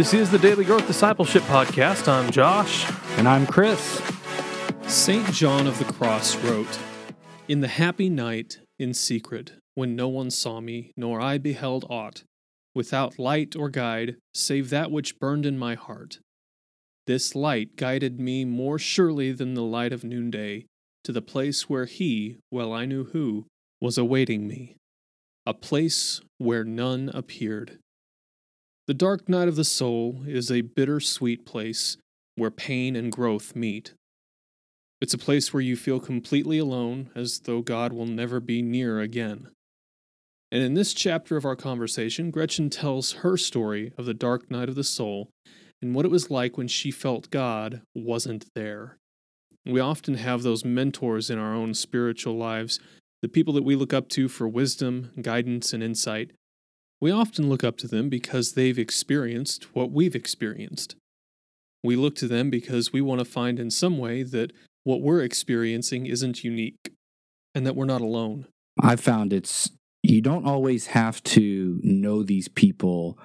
This is the Daily Growth Discipleship Podcast. I'm Josh. And I'm Chris. St. John of the Cross wrote, In the happy night, in secret, when no one saw me, nor I beheld aught, without light or guide, save that which burned in my heart. This light guided me more surely than the light of noonday, to the place where he, well I knew who, was awaiting me, a place where none appeared. The dark night of the soul is a bitter sweet place where pain and growth meet. It's a place where you feel completely alone, as though God will never be near again. And in this chapter of our conversation, Gretchen tells her story of the dark night of the soul and what it was like when she felt God wasn't there. We often have those mentors in our own spiritual lives, the people that we look up to for wisdom, guidance, and insight. We often look up to them because they've experienced what we've experienced. We look to them because we want to find in some way that what we're experiencing isn't unique and that we're not alone. I've found it's, you don't always have to know these people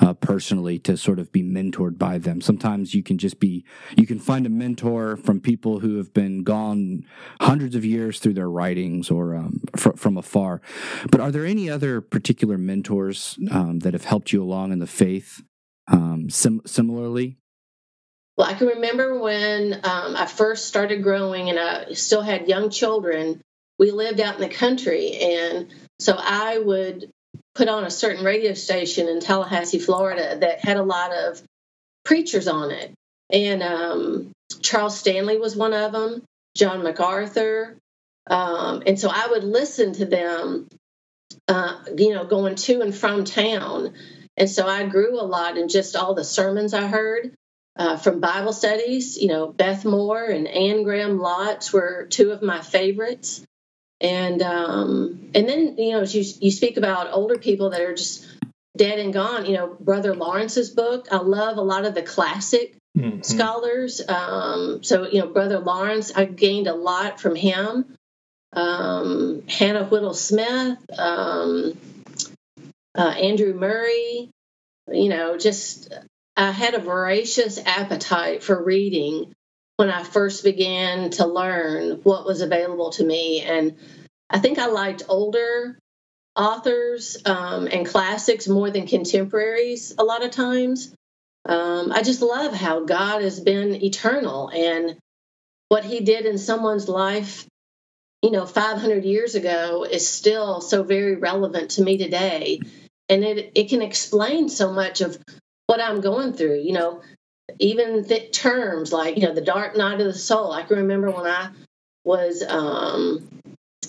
uh, personally to sort of be mentored by them. Sometimes you can just be, you can find a mentor from people who have been gone hundreds of years through their writings or um, fr- from afar. But are there any other particular mentors um, that have helped you along in the faith um, sim- similarly? Well, I can remember when um, I first started growing and I still had young children. We lived out in the country, and so I would put on a certain radio station in Tallahassee, Florida, that had a lot of preachers on it. And um, Charles Stanley was one of them, John MacArthur. Um, and so I would listen to them, uh, you know, going to and from town. And so I grew a lot in just all the sermons I heard uh, from Bible studies. You know, Beth Moore and Anne Graham Lotz were two of my favorites and um, and then you know you you speak about older people that are just dead and gone. You know, Brother Lawrence's book. I love a lot of the classic mm-hmm. scholars. Um, so you know, Brother Lawrence, I gained a lot from him. Um, Hannah Whitall Smith, um, uh, Andrew Murray. You know, just I had a voracious appetite for reading when I first began to learn what was available to me. And I think I liked older authors um, and classics more than contemporaries a lot of times. Um, I just love how God has been eternal and what he did in someone's life, you know, 500 years ago is still so very relevant to me today. And it, it can explain so much of what I'm going through. You know, even th- terms like you know the dark night of the soul. I can remember when i was um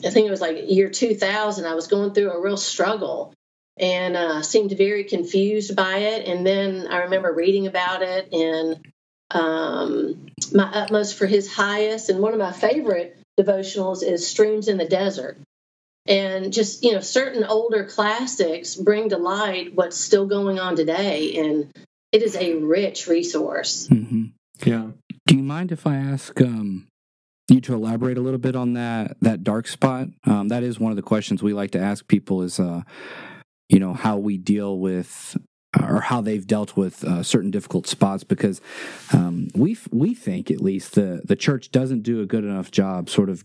i think it was like year 2000 i was going through a real struggle and uh, seemed very confused by it. And then i remember reading about it in um, my utmost for his highest and one of my favorite devotionals is streams in the desert. And just you know certain older classics bring to light what's still going on today. And it is a rich resource. Mm-hmm. Yeah. Do you mind if I ask um, you to elaborate a little bit on that that dark spot? Um, that is one of the questions we like to ask people. Is uh, you know how we deal with or how they've dealt with uh, certain difficult spots because um, we we think at least the the church doesn't do a good enough job sort of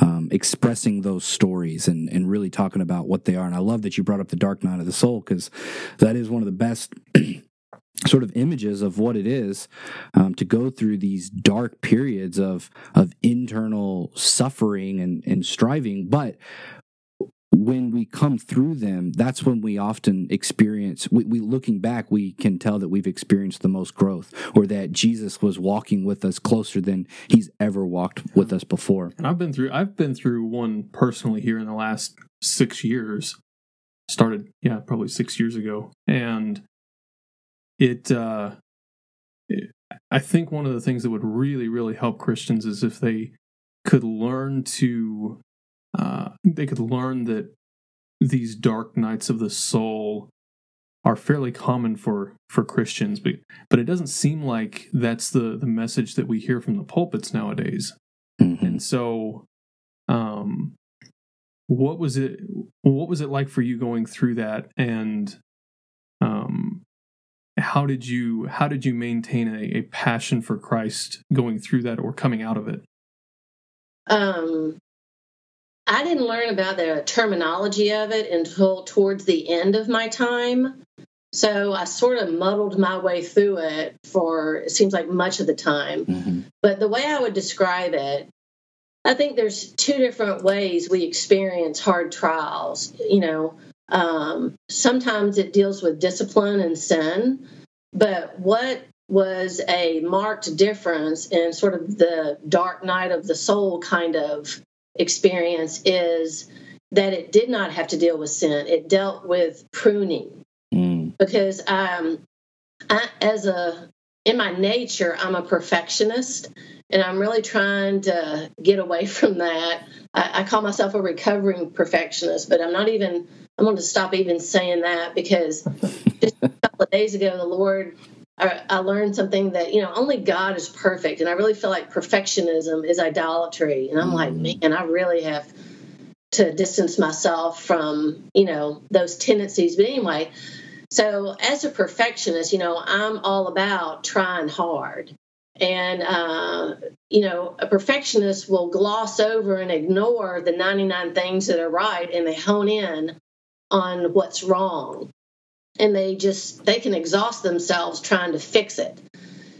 um, expressing those stories and, and really talking about what they are. And I love that you brought up the dark night of the soul because that is one of the best sort of images of what it is um, to go through these dark periods of of internal suffering and, and striving. But when we come through them that's when we often experience we, we, looking back we can tell that we've experienced the most growth or that jesus was walking with us closer than he's ever walked with us before. And i've been through i've been through one personally here in the last six years. Started yeah probably six years ago. And it, uh, it, I think one of the things that would really, really help Christians is if they could learn to, uh, they could learn that these dark nights of the soul are fairly common for for Christians, but but it doesn't seem like that's the the message that we hear from the pulpits nowadays. Mm-hmm. And so, um, what was it? What was it like for you going through that? And how did you how did you maintain a, a passion for Christ going through that or coming out of it? Um, I didn't learn about the terminology of it until towards the end of my time. So I sort of muddled my way through it for it seems like much of the time. Mm-hmm. But the way I would describe it, I think there's two different ways we experience hard trials. You know, um, sometimes it deals with discipline and sin, but what was a marked difference in sort of the dark night of the soul kind of experience is that it did not have to deal with sin. It dealt with pruning. Mm. Because um, I, as a in my nature, I'm a perfectionist, and I'm really trying to get away from that. I, I call myself a recovering perfectionist, but I'm not even. I'm going to stop even saying that because just a couple of days ago, the Lord I, I, learned something that you know only God is perfect, and I really feel like perfectionism is idolatry. And I'm mm. like, man, I really have to distance myself from you know those tendencies. But anyway, so as a perfectionist, you know, I'm all about trying hard. And, uh, you know, a perfectionist will gloss over and ignore the 99 things that are right and they hone in on what's wrong. And they just they can exhaust themselves trying to fix it.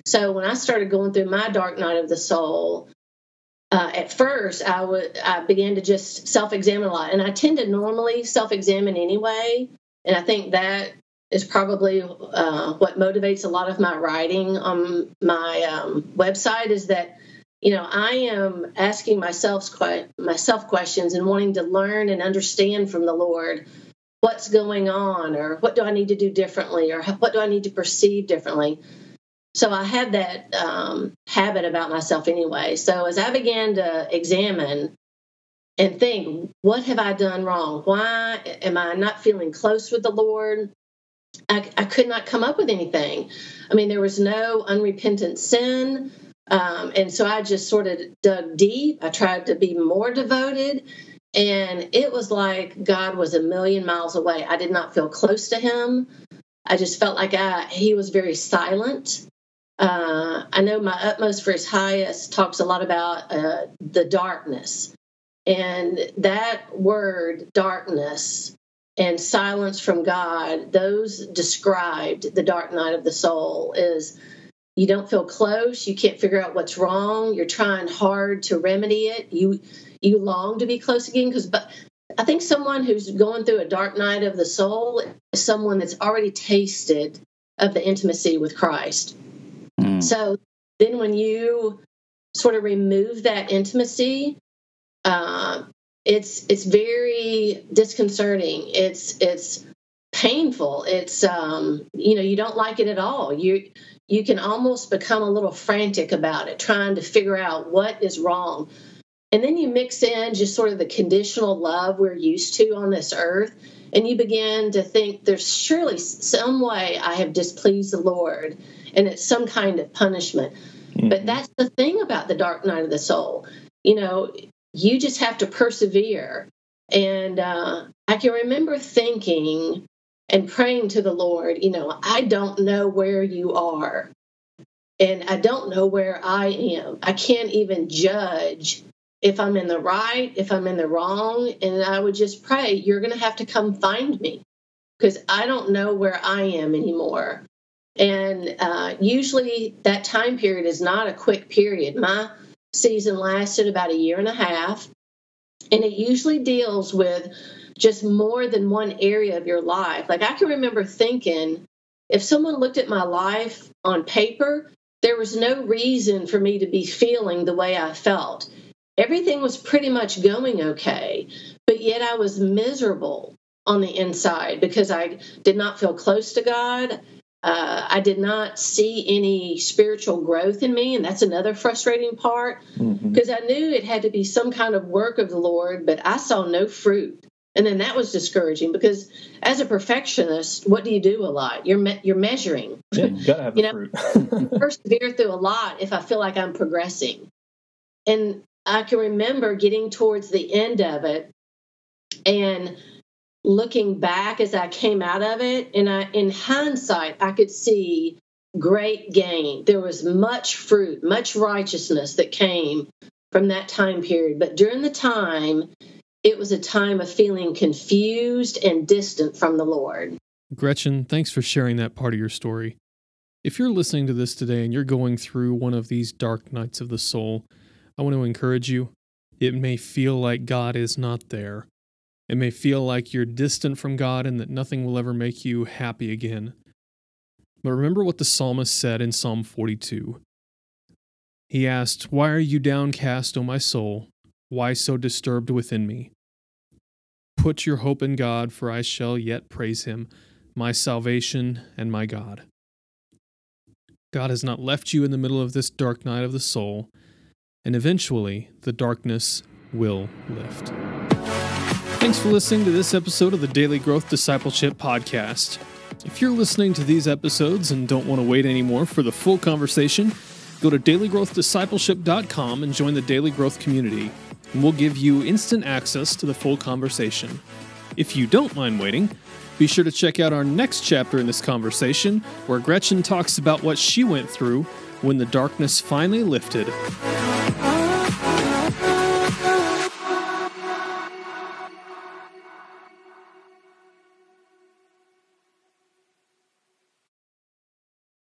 So when i started going through my dark night of the soul uh, at first i would i began to just self-examine a lot. And i tend to normally self-examine anyway. And i think that is probably uh, what motivates a lot of my writing on my um, website is that you know i am asking myself myself questions and wanting to learn and understand from the lord what's going on or what do I need to do differently or what do I need to perceive differently. So I had that um, habit about myself anyway. So as I began to examine and think, what have I done wrong? Why am I not feeling close with the Lord? I, I could not come up with anything. I mean, there was no unrepentant sin. Um, and so I just sort of dug deep. I tried to be more devoted. And it was like God was a million miles away. I did not feel close to him. I just felt like I, he was very silent. Uh, I know my utmost for his highest talks a lot about uh, the darkness. And that word, darkness, and silence from God, those described the dark night of the soul is you don't feel close, you can't figure out what's wrong, you're trying hard to remedy it. You you long to be close again because but I think someone who's going through a dark night of the soul is someone that's already tasted of the intimacy with Christ. Mm. So then when you sort of remove that intimacy, uh, it's it's very disconcerting. It's it's painful. It's um, you know you don't like it at all. You you can almost become a little frantic about it, trying to figure out what is wrong. And then you mix in just sort of the conditional love we're used to on this earth. And you begin to think there's surely some way I have displeased the Lord, and it's some kind of punishment. Mm-hmm. But that's the thing about the dark night of the soul. You know, you just have to persevere. And uh, I can remember thinking and praying to the Lord, you know, I don't know where you are, and I don't know where I am. I can't even judge if I'm in the right, if I'm in the wrong. And I would just pray, you're going to have to come find me because I don't know where I am anymore. And uh, usually that time period is not a quick period. My season lasted about a year and a half, and it usually deals with just more than one area of your life. Like I can remember thinking, if someone looked at my life on paper, there was no reason for me to be feeling the way I felt everything was pretty much going okay, but yet I was miserable on the inside because I did not feel close to God. Uh, I did not see any spiritual growth in me, and that's another frustrating part because mm-hmm. I knew it had to be some kind of work of the Lord, but I saw no fruit. And then that was discouraging because as a perfectionist, what do you do a lot? You're me- you're measuring. Yeah, you gotta have you know, fruit. persevere through a lot if I feel like I'm progressing. And I can remember getting towards the end of it and looking back as I came out of it, and I, in hindsight, I could see great gain. There was much fruit, much righteousness that came from that time period. But during the time, it was a time of feeling confused and distant from the Lord. Gretchen, thanks for sharing that part of your story. If you're listening to this today and you're going through one of these dark nights of the soul, I want to encourage you. It may feel like God is not there. It may feel like you're distant from God and that nothing will ever make you happy again. But remember what the psalmist said in Psalm 42. He asked, Why are you downcast, O my soul? Why so disturbed within me? Put your hope in God, for I shall yet praise him, my salvation and my God. God has not left you in the middle of this dark night of the soul, and eventually the darkness will lift. Thanks for listening to this episode of the Daily Growth Discipleship Podcast. If you're listening to these episodes and don't want to wait anymore for the full conversation, go to dailygrowthdiscipleship.com and join the Daily Growth community, and we'll give you instant access to the full conversation. If you don't mind waiting, be sure to check out our next chapter in this conversation, where Gretchen talks about what she went through when the darkness finally lifted.